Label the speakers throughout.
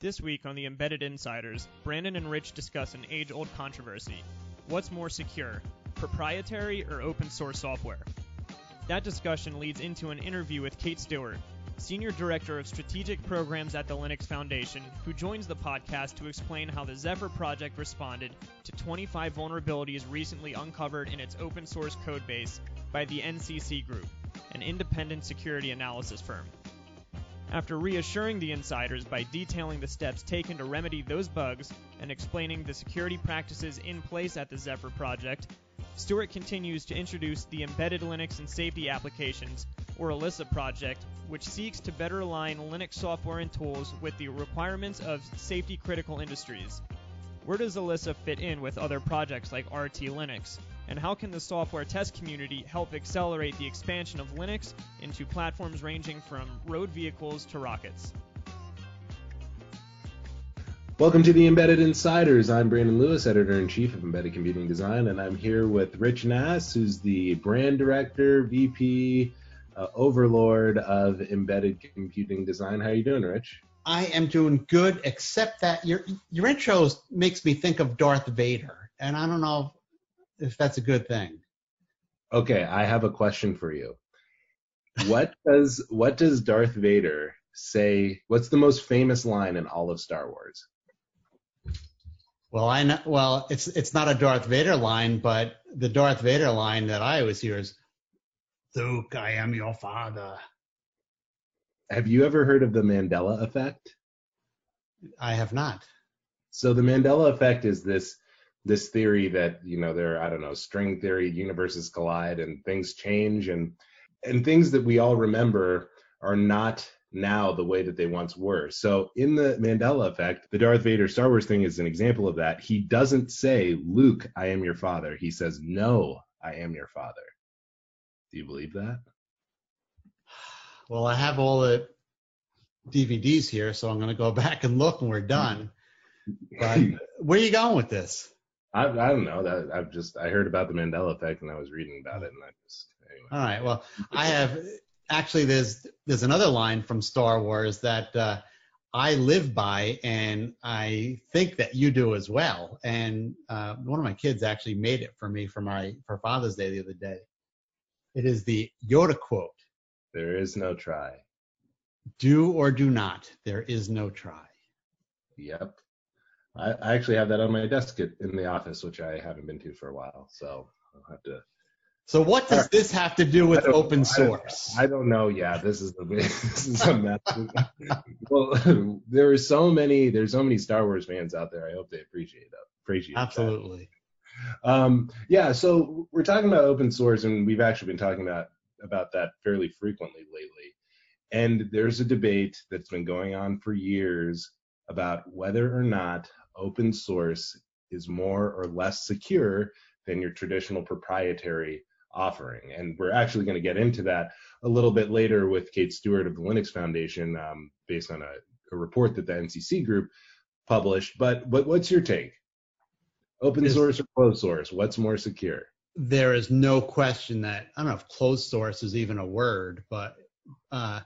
Speaker 1: This week on the Embedded Insiders, Brandon and Rich discuss an age old controversy. What's more secure, proprietary or open source software? That discussion leads into an interview with Kate Stewart, Senior Director of Strategic Programs at the Linux Foundation, who joins the podcast to explain how the Zephyr project responded to 25 vulnerabilities recently uncovered in its open source codebase by the NCC Group, an independent security analysis firm. After reassuring the insiders by detailing the steps taken to remedy those bugs and explaining the security practices in place at the Zephyr project, Stewart continues to introduce the Embedded Linux and Safety Applications, or ELISA project, which seeks to better align Linux software and tools with the requirements of safety critical industries. Where does ELISA fit in with other projects like RT Linux? And how can the software test community help accelerate the expansion of Linux into platforms ranging from road vehicles to rockets?
Speaker 2: Welcome to the Embedded Insiders. I'm Brandon Lewis, editor in chief of Embedded Computing Design, and I'm here with Rich Nass, who's the brand director, VP, uh, overlord of Embedded Computing Design. How are you doing, Rich?
Speaker 3: I am doing good, except that your your intro makes me think of Darth Vader, and I don't know if that's a good thing.
Speaker 2: Okay, I have a question for you. What does what does Darth Vader say? What's the most famous line in all of Star Wars?
Speaker 3: Well, I know. Well, it's it's not a Darth Vader line, but the Darth Vader line that I always hear is, "Luke, I am your father."
Speaker 2: Have you ever heard of the Mandela effect?
Speaker 3: I have not.
Speaker 2: So the Mandela effect is this this theory that you know there I don't know string theory universes collide and things change and and things that we all remember are not now the way that they once were. So in the Mandela effect, the Darth Vader Star Wars thing is an example of that. He doesn't say, "Luke, I am your father." He says, "No, I am your father." Do you believe that?
Speaker 3: Well, I have all the DVDs here, so I'm going to go back and look when we're done. But where are you going with this?
Speaker 2: I, I don't know that I've just I heard about the Mandela effect and I was reading about it and I just anyway.
Speaker 3: All right. Well, I have actually there's there's another line from Star Wars that uh, I live by and I think that you do as well. And uh, one of my kids actually made it for me for my for Father's Day the other day. It is the Yoda quote.
Speaker 2: There is no try.
Speaker 3: Do or do not. There is no try.
Speaker 2: Yep. I, I actually have that on my desk at, in the office, which I haven't been to for a while. So I'll have to.
Speaker 3: So what does this have to do with open source?
Speaker 2: I don't, I don't know. Yeah, this is the this is a mess. well, there are so many. There's so many Star Wars fans out there. I hope they appreciate that. Appreciate
Speaker 3: Absolutely.
Speaker 2: That. Um, yeah. So we're talking about open source, and we've actually been talking about about that fairly frequently lately. And there's a debate that's been going on for years about whether or not open source is more or less secure than your traditional proprietary offering. And we're actually going to get into that a little bit later with Kate Stewart of the Linux Foundation, um, based on a, a, report that the NCC group published. But, but what's your take? Open source or closed source? What's more secure?
Speaker 3: There is no question that I don't know if closed source is even a word, but uh,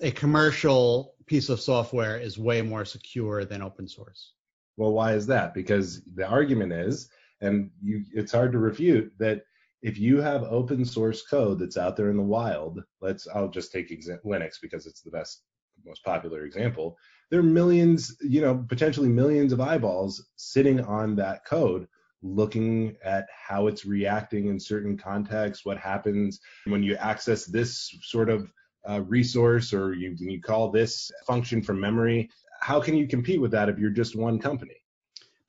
Speaker 3: a commercial piece of software is way more secure than open source.
Speaker 2: Well, why is that? Because the argument is, and you, it's hard to refute that if you have open source code that's out there in the wild, let's I'll just take exa- Linux because it's the best most popular example. There are millions, you know, potentially millions of eyeballs sitting on that code looking at how it's reacting in certain contexts, what happens when you access this sort of uh, resource or you, you call this function from memory. How can you compete with that if you're just one company?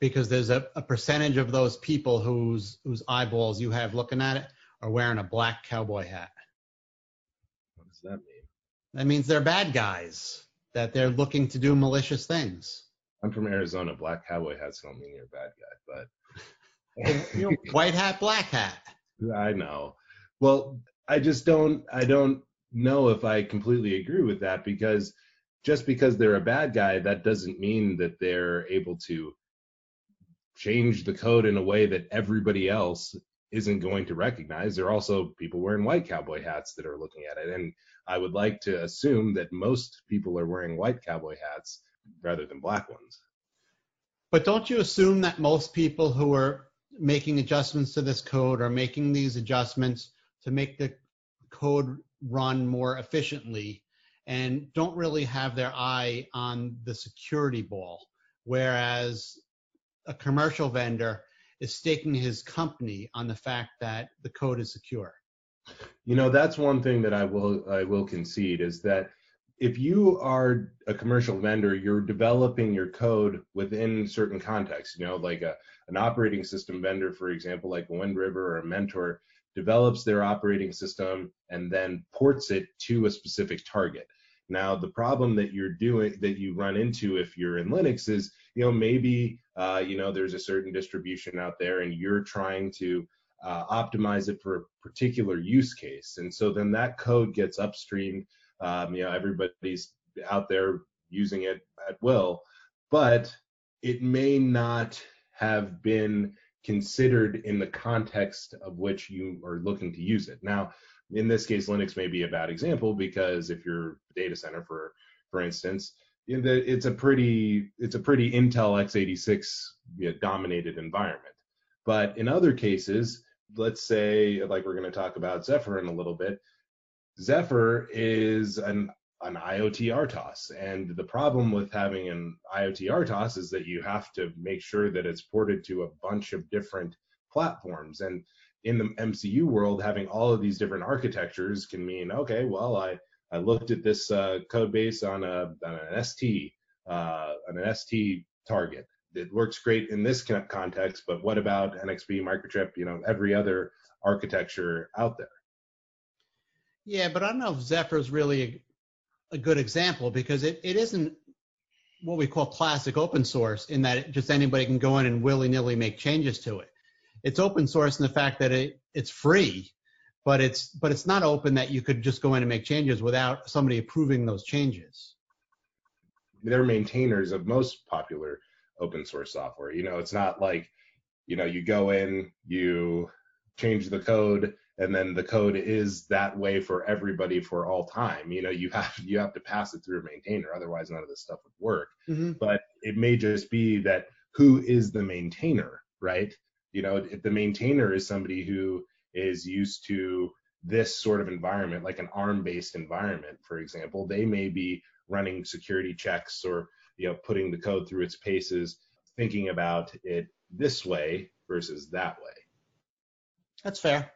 Speaker 3: Because there's a, a percentage of those people whose whose eyeballs you have looking at it are wearing a black cowboy hat.
Speaker 2: What does that mean?
Speaker 3: That means they're bad guys, that they're looking to do malicious things.
Speaker 2: I'm from Arizona. Black cowboy hats don't mean you're a bad guy,
Speaker 3: but white hat, black hat.
Speaker 2: I know. Well, I just don't. I don't know if I completely agree with that because just because they're a bad guy, that doesn't mean that they're able to change the code in a way that everybody else isn't going to recognize. There are also people wearing white cowboy hats that are looking at it. And I would like to assume that most people are wearing white cowboy hats rather than black ones.
Speaker 3: But don't you assume that most people who are making adjustments to this code are making these adjustments to make the code run more efficiently and don't really have their eye on the security ball, whereas a commercial vendor is staking his company on the fact that the code is secure.
Speaker 2: You know, that's one thing that I will I will concede is that if you are a commercial vendor, you're developing your code within certain contexts. You know, like a, an operating system vendor, for example, like Wind River or Mentor, develops their operating system and then ports it to a specific target. Now, the problem that you're doing that you run into if you're in Linux is, you know, maybe uh, you know there's a certain distribution out there and you're trying to uh, optimize it for a particular use case, and so then that code gets upstreamed. Um, you know, everybody's out there using it at will, but it may not have been considered in the context of which you are looking to use it. Now, in this case, Linux may be a bad example because if you're a data center, for for instance, it's a pretty it's a pretty Intel x86 you know, dominated environment. But in other cases, let's say like we're going to talk about Zephyr in a little bit, Zephyr is an an IoT RTOS. And the problem with having an IoT RTOS is that you have to make sure that it's ported to a bunch of different platforms. And in the MCU world, having all of these different architectures can mean, okay, well, I, I looked at this uh, code base on, a, on an ST, uh, on an ST target. It works great in this context, but what about NXP, Microchip, you know, every other architecture out there?
Speaker 3: Yeah, but I don't know if Zephyr is really a good example because it, it isn't what we call classic open source in that just anybody can go in and willy-nilly make changes to it. It's open source in the fact that it, it's free, but it's but it's not open that you could just go in and make changes without somebody approving those changes.
Speaker 2: They're maintainers of most popular open source software. You know, it's not like, you know, you go in, you change the code, and then the code is that way for everybody for all time. You know you have you have to pass it through a maintainer otherwise none of this stuff would work. Mm-hmm. but it may just be that who is the maintainer right? You know if the maintainer is somebody who is used to this sort of environment like an arm based environment for example they may be running security checks or you know putting the code through its paces thinking about it this way versus that way.
Speaker 3: That's fair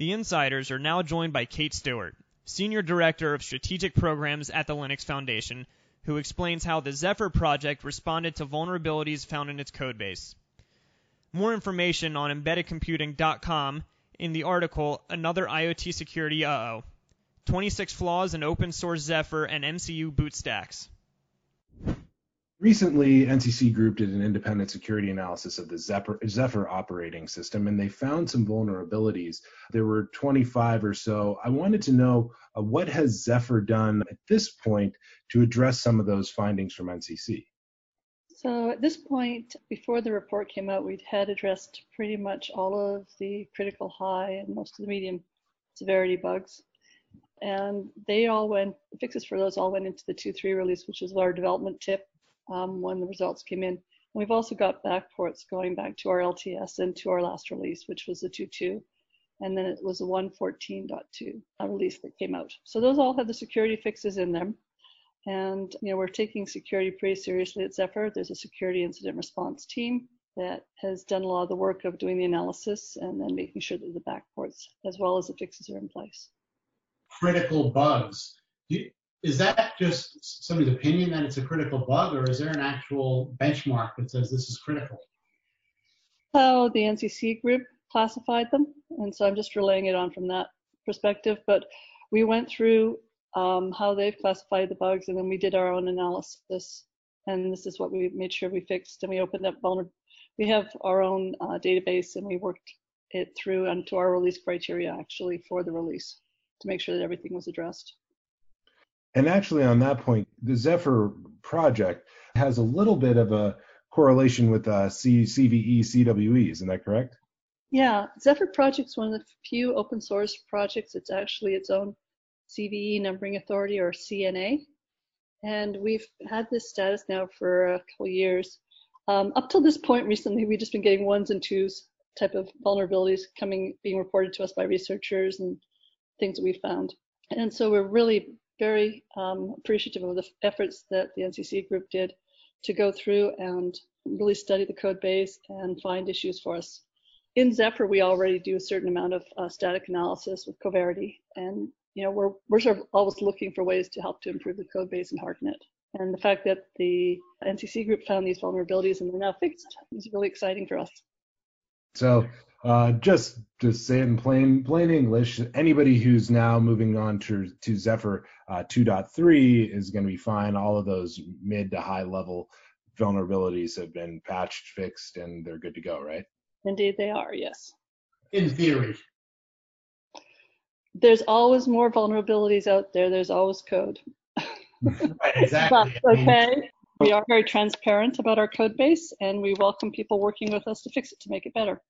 Speaker 1: the Insiders are now joined by Kate Stewart, Senior Director of Strategic Programs at the Linux Foundation, who explains how the Zephyr project responded to vulnerabilities found in its codebase. More information on embeddedcomputing.com in the article Another IoT Security Uh-oh 26 Flaws in Open Source Zephyr and MCUboot Stacks.
Speaker 2: Recently, NCC Group did an independent security analysis of the Zephyr, Zephyr, operating system, and they found some vulnerabilities. There were 25 or so. I wanted to know uh, what has Zephyr done at this point to address some of those findings from NCC.
Speaker 4: So at this point, before the report came out, we'd had addressed pretty much all of the critical high and most of the medium severity bugs. And they all went, fixes for those all went into the 2.3 release, which is our development tip um, when the results came in. we've also got backports going back to our LTS and to our last release, which was the 2.2. And then it was a 114.2 release that came out. So those all have the security fixes in them. And you know, we're taking security pretty seriously at Zephyr. There's a security incident response team that has done a lot of the work of doing the analysis and then making sure that the backports as well as the fixes are in place.
Speaker 3: Critical bugs is that just somebody's opinion that it's a critical bug, or is there an actual benchmark that says this is critical?
Speaker 4: How the NCC group classified them, and so I'm just relaying it on from that perspective. But we went through um, how they've classified the bugs, and then we did our own analysis, and this is what we made sure we fixed, and we opened up vulnerable. We have our own uh, database, and we worked it through onto our release criteria actually for the release to make sure that everything was addressed.
Speaker 2: And actually, on that point, the Zephyr project has a little bit of a correlation with uh, C- CVE, CWE. Isn't that correct?
Speaker 4: Yeah, Zephyr project is one of the few open source projects. It's actually its own CVE numbering authority or CNA. and we've had this status now for a couple years. Um, up till this point, recently, we've just been getting ones and twos type of vulnerabilities coming, being reported to us by researchers and things that we found. And so we're really very um, appreciative of the efforts that the NCC group did to go through and really study the code base and find issues for us. In Zephyr, we already do a certain amount of uh, static analysis with Coverity, and you know we're we're sort of always looking for ways to help to improve the code base and harden it. And the fact that the NCC group found these vulnerabilities and they're now fixed is really exciting for us.
Speaker 2: So uh, just to say in plain plain English, anybody who's now moving on to to Zephyr uh, 2.3 is going to be fine. All of those mid to high level vulnerabilities have been patched, fixed, and they're good to go, right?
Speaker 4: Indeed, they are. Yes.
Speaker 3: In theory.
Speaker 4: There's always more vulnerabilities out there. There's always code.
Speaker 3: right, exactly.
Speaker 4: But, okay. We are very transparent about our code base, and we welcome people working with us to fix it to make it better.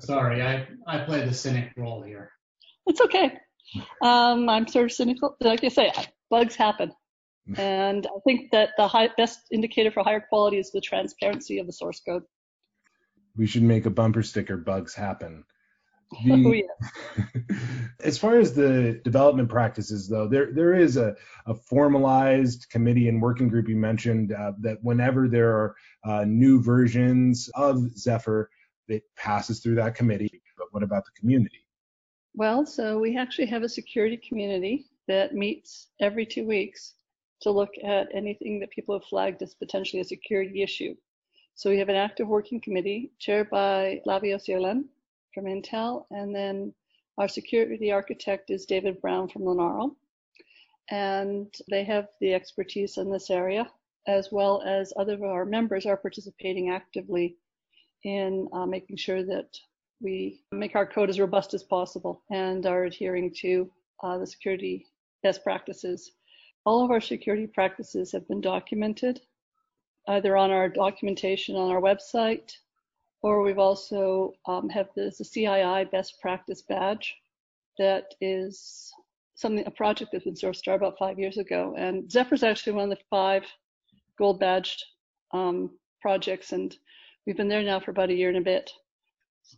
Speaker 3: Sorry, I, I play the cynic role here.
Speaker 4: It's okay. Um, I'm sort of cynical. Like I say, bugs happen. And I think that the high, best indicator for higher quality is the transparency of the source code.
Speaker 2: We should make a bumper sticker, bugs happen.
Speaker 4: The, oh, yeah.
Speaker 2: as far as the development practices, though, there there is a, a formalized committee and working group you mentioned uh, that whenever there are uh, new versions of Zephyr, it passes through that committee. But what about the community?
Speaker 4: Well, so we actually have a security community that meets every two weeks to look at anything that people have flagged as potentially a security issue. So we have an active working committee chaired by Flavio Ceolin from Intel, and then our security architect is David Brown from Linaro. And they have the expertise in this area, as well as other of our members are participating actively in uh, making sure that we make our code as robust as possible and are adhering to uh, the security best practices. All of our security practices have been documented either on our documentation on our website or we've also um, have this the CII best practice badge that is something a project that's been started about five years ago and Zephyr is actually one of the five gold badged um, projects and We've been there now for about a year and a bit.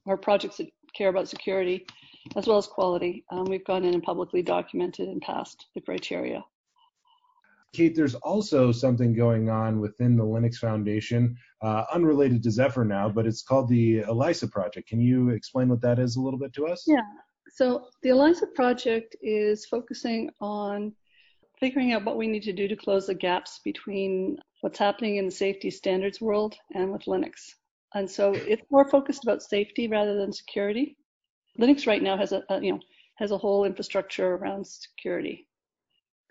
Speaker 4: Our projects that care about security as well as quality. Um, we've gone in and publicly documented and passed the criteria.
Speaker 2: Kate, there's also something going on within the Linux Foundation, uh, unrelated to Zephyr now, but it's called the ELISA project. Can you explain what that is a little bit to us?
Speaker 4: Yeah. So the ELISA project is focusing on figuring out what we need to do to close the gaps between what's happening in the safety standards world and with Linux. And so it's more focused about safety rather than security. Linux right now has a, a you know has a whole infrastructure around security.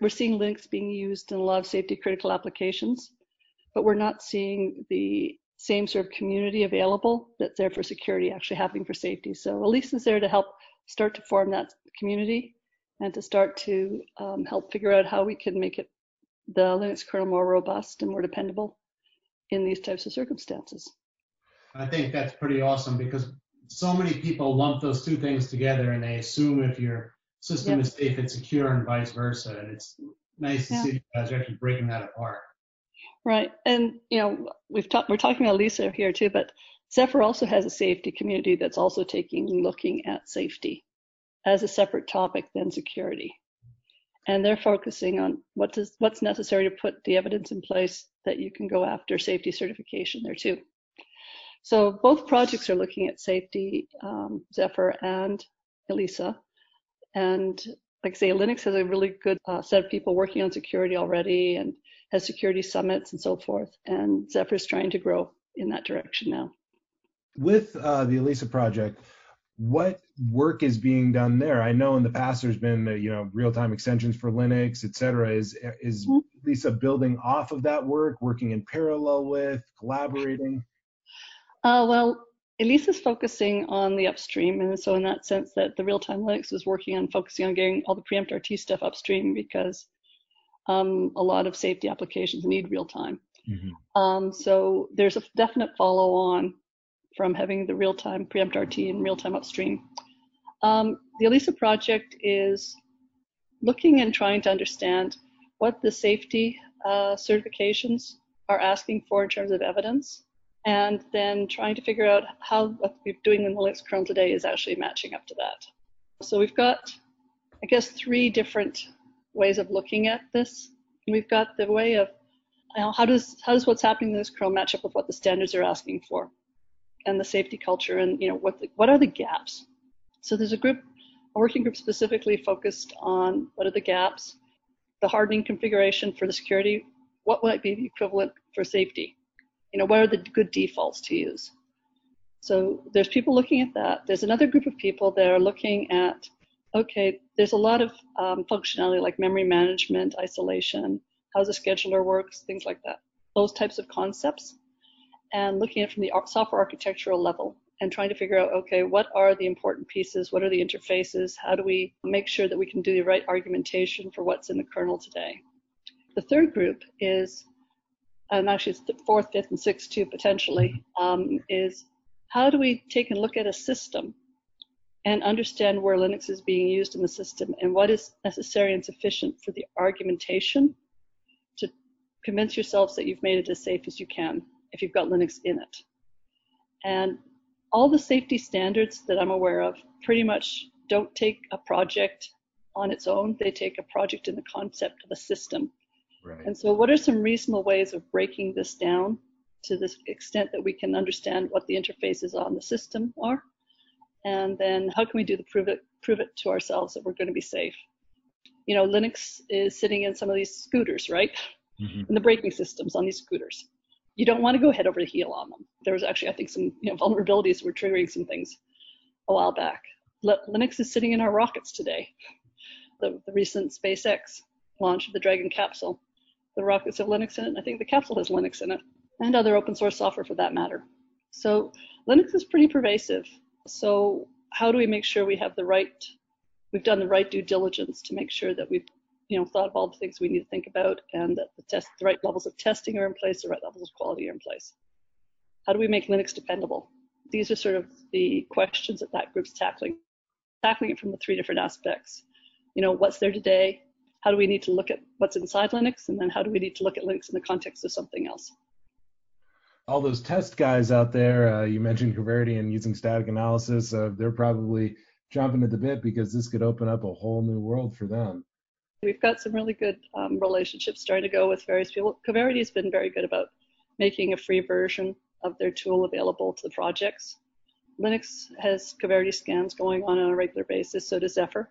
Speaker 4: We're seeing Linux being used in a lot of safety critical applications, but we're not seeing the same sort of community available that's there for security actually happening for safety. So ELISA is there to help start to form that community and to start to um, help figure out how we can make it the Linux kernel more robust and more dependable in these types of circumstances.
Speaker 3: I think that's pretty awesome because so many people lump those two things together and they assume if your system is safe, it's secure and vice versa. And it's nice to yeah. see you guys are actually breaking that apart.
Speaker 4: Right. And, you know, we've talked, we're talking about ELISA here too, but Zephyr also has a safety community that's also taking, looking at safety as a separate topic than security. And they're focusing on what does, what's necessary to put the evidence in place that you can go after safety certification there too. So both projects are looking at safety, um, Zephyr and ELISA. And like I say, Linux has a really good uh, set of people working on security already and has security summits and so forth. And Zephyr is trying to grow in that direction now.
Speaker 2: With uh, the ELISA project, what work is being done there? I know in the past there's been uh, you know real-time extensions for Linux, et cetera. Is is mm-hmm. ELISA building off of that work, working in parallel with, collaborating?
Speaker 4: Uh, well, ELISA is focusing on the upstream, and so in that sense, that the real-time Linux is working on focusing on getting all the preempt RT stuff upstream because um, a lot of safety applications need real-time. Mm-hmm. Um, so there's a definite follow-on from having the real-time preempt RT and real-time upstream. Um, the ELISA project is looking and trying to understand what the safety uh, certifications are asking for in terms of evidence, and then trying to figure out how what we're doing in the kernel today is actually matching up to that. So we've got, I guess, three different ways of looking at this. We've got the way of you know, how does how does what's happening in this kernel match up with what the standards are asking for, and the safety culture, and you know what the, what are the gaps. So there's a group, a working group specifically focused on what are the gaps, the hardening configuration for the security, what might be the equivalent for safety, you know what are the good defaults to use. So there's people looking at that. There's another group of people that are looking at okay, there's a lot of um, functionality like memory management, isolation, how the scheduler works, things like that. Those types of concepts. And looking at it from the software architectural level and trying to figure out, okay, what are the important pieces? What are the interfaces? How do we make sure that we can do the right argumentation for what's in the kernel today? The third group is, and actually it's the fourth, fifth, and sixth too, potentially, um, is how do we take and look at a system and understand where Linux is being used in the system and what is necessary and sufficient for the argumentation to convince yourselves that you've made it as safe as you can if you've got Linux in it. And all the safety standards that I'm aware of pretty much don't take a project on its own. They take a project in the concept of a system. Right. And so, what are some reasonable ways of breaking this down to the extent that we can understand what the interfaces on the system are? and then how can we do the prove it prove it to ourselves that we're going to be safe? You know linux is sitting in some of these scooters right? Mm-hmm. in the braking systems on these scooters. You don't want to go head over heel on them. There was actually i think some you know, vulnerabilities were triggering some things a while back. Linux is sitting in our rockets today. The, the recent spacex launch of the dragon capsule the rockets have linux in it and i think the capsule has linux in it and other open source software for that matter so linux is pretty pervasive so how do we make sure we have the right, we've done the right due diligence to make sure that we've, you know, thought of all the things we need to think about and that the test, the right levels of testing are in place, the right levels of quality are in place. How do we make Linux dependable? These are sort of the questions that that group's tackling, tackling it from the three different aspects. You know, what's there today? How do we need to look at what's inside Linux? And then how do we need to look at Linux in the context of something else?
Speaker 2: all those test guys out there, uh, you mentioned Coverity and using static analysis, uh, they're probably jumping at the bit because this could open up a whole new world for them.
Speaker 4: We've got some really good um, relationships starting to go with various people. Coverity has been very good about making a free version of their tool available to the projects. Linux has Coverity scans going on on a regular basis, so does Zephyr.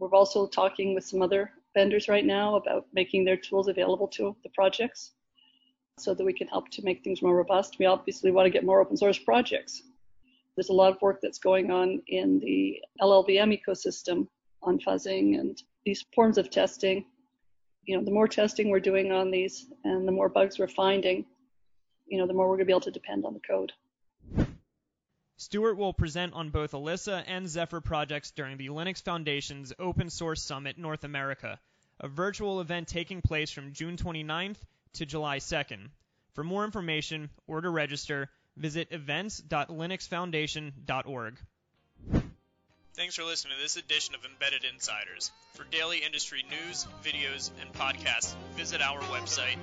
Speaker 4: We're also talking with some other vendors right now about making their tools available to the projects so that we can help to make things more robust. We obviously want to get more open source projects. There's a lot of work that's going on in the LLVM ecosystem on fuzzing and these forms of testing. You know, the more testing we're doing on these and the more bugs we're finding, you know, the more we're going to be able to depend on the code.
Speaker 1: Stewart will present on both ELISA and Zephyr projects during the Linux Foundation's Open Source Summit North America, a virtual event taking place from June 29th to July 2nd. For more information or to register, visit events.linuxfoundation.org. Thanks for listening to this edition of Embedded Insiders. For daily industry news, videos, and podcasts, visit our website,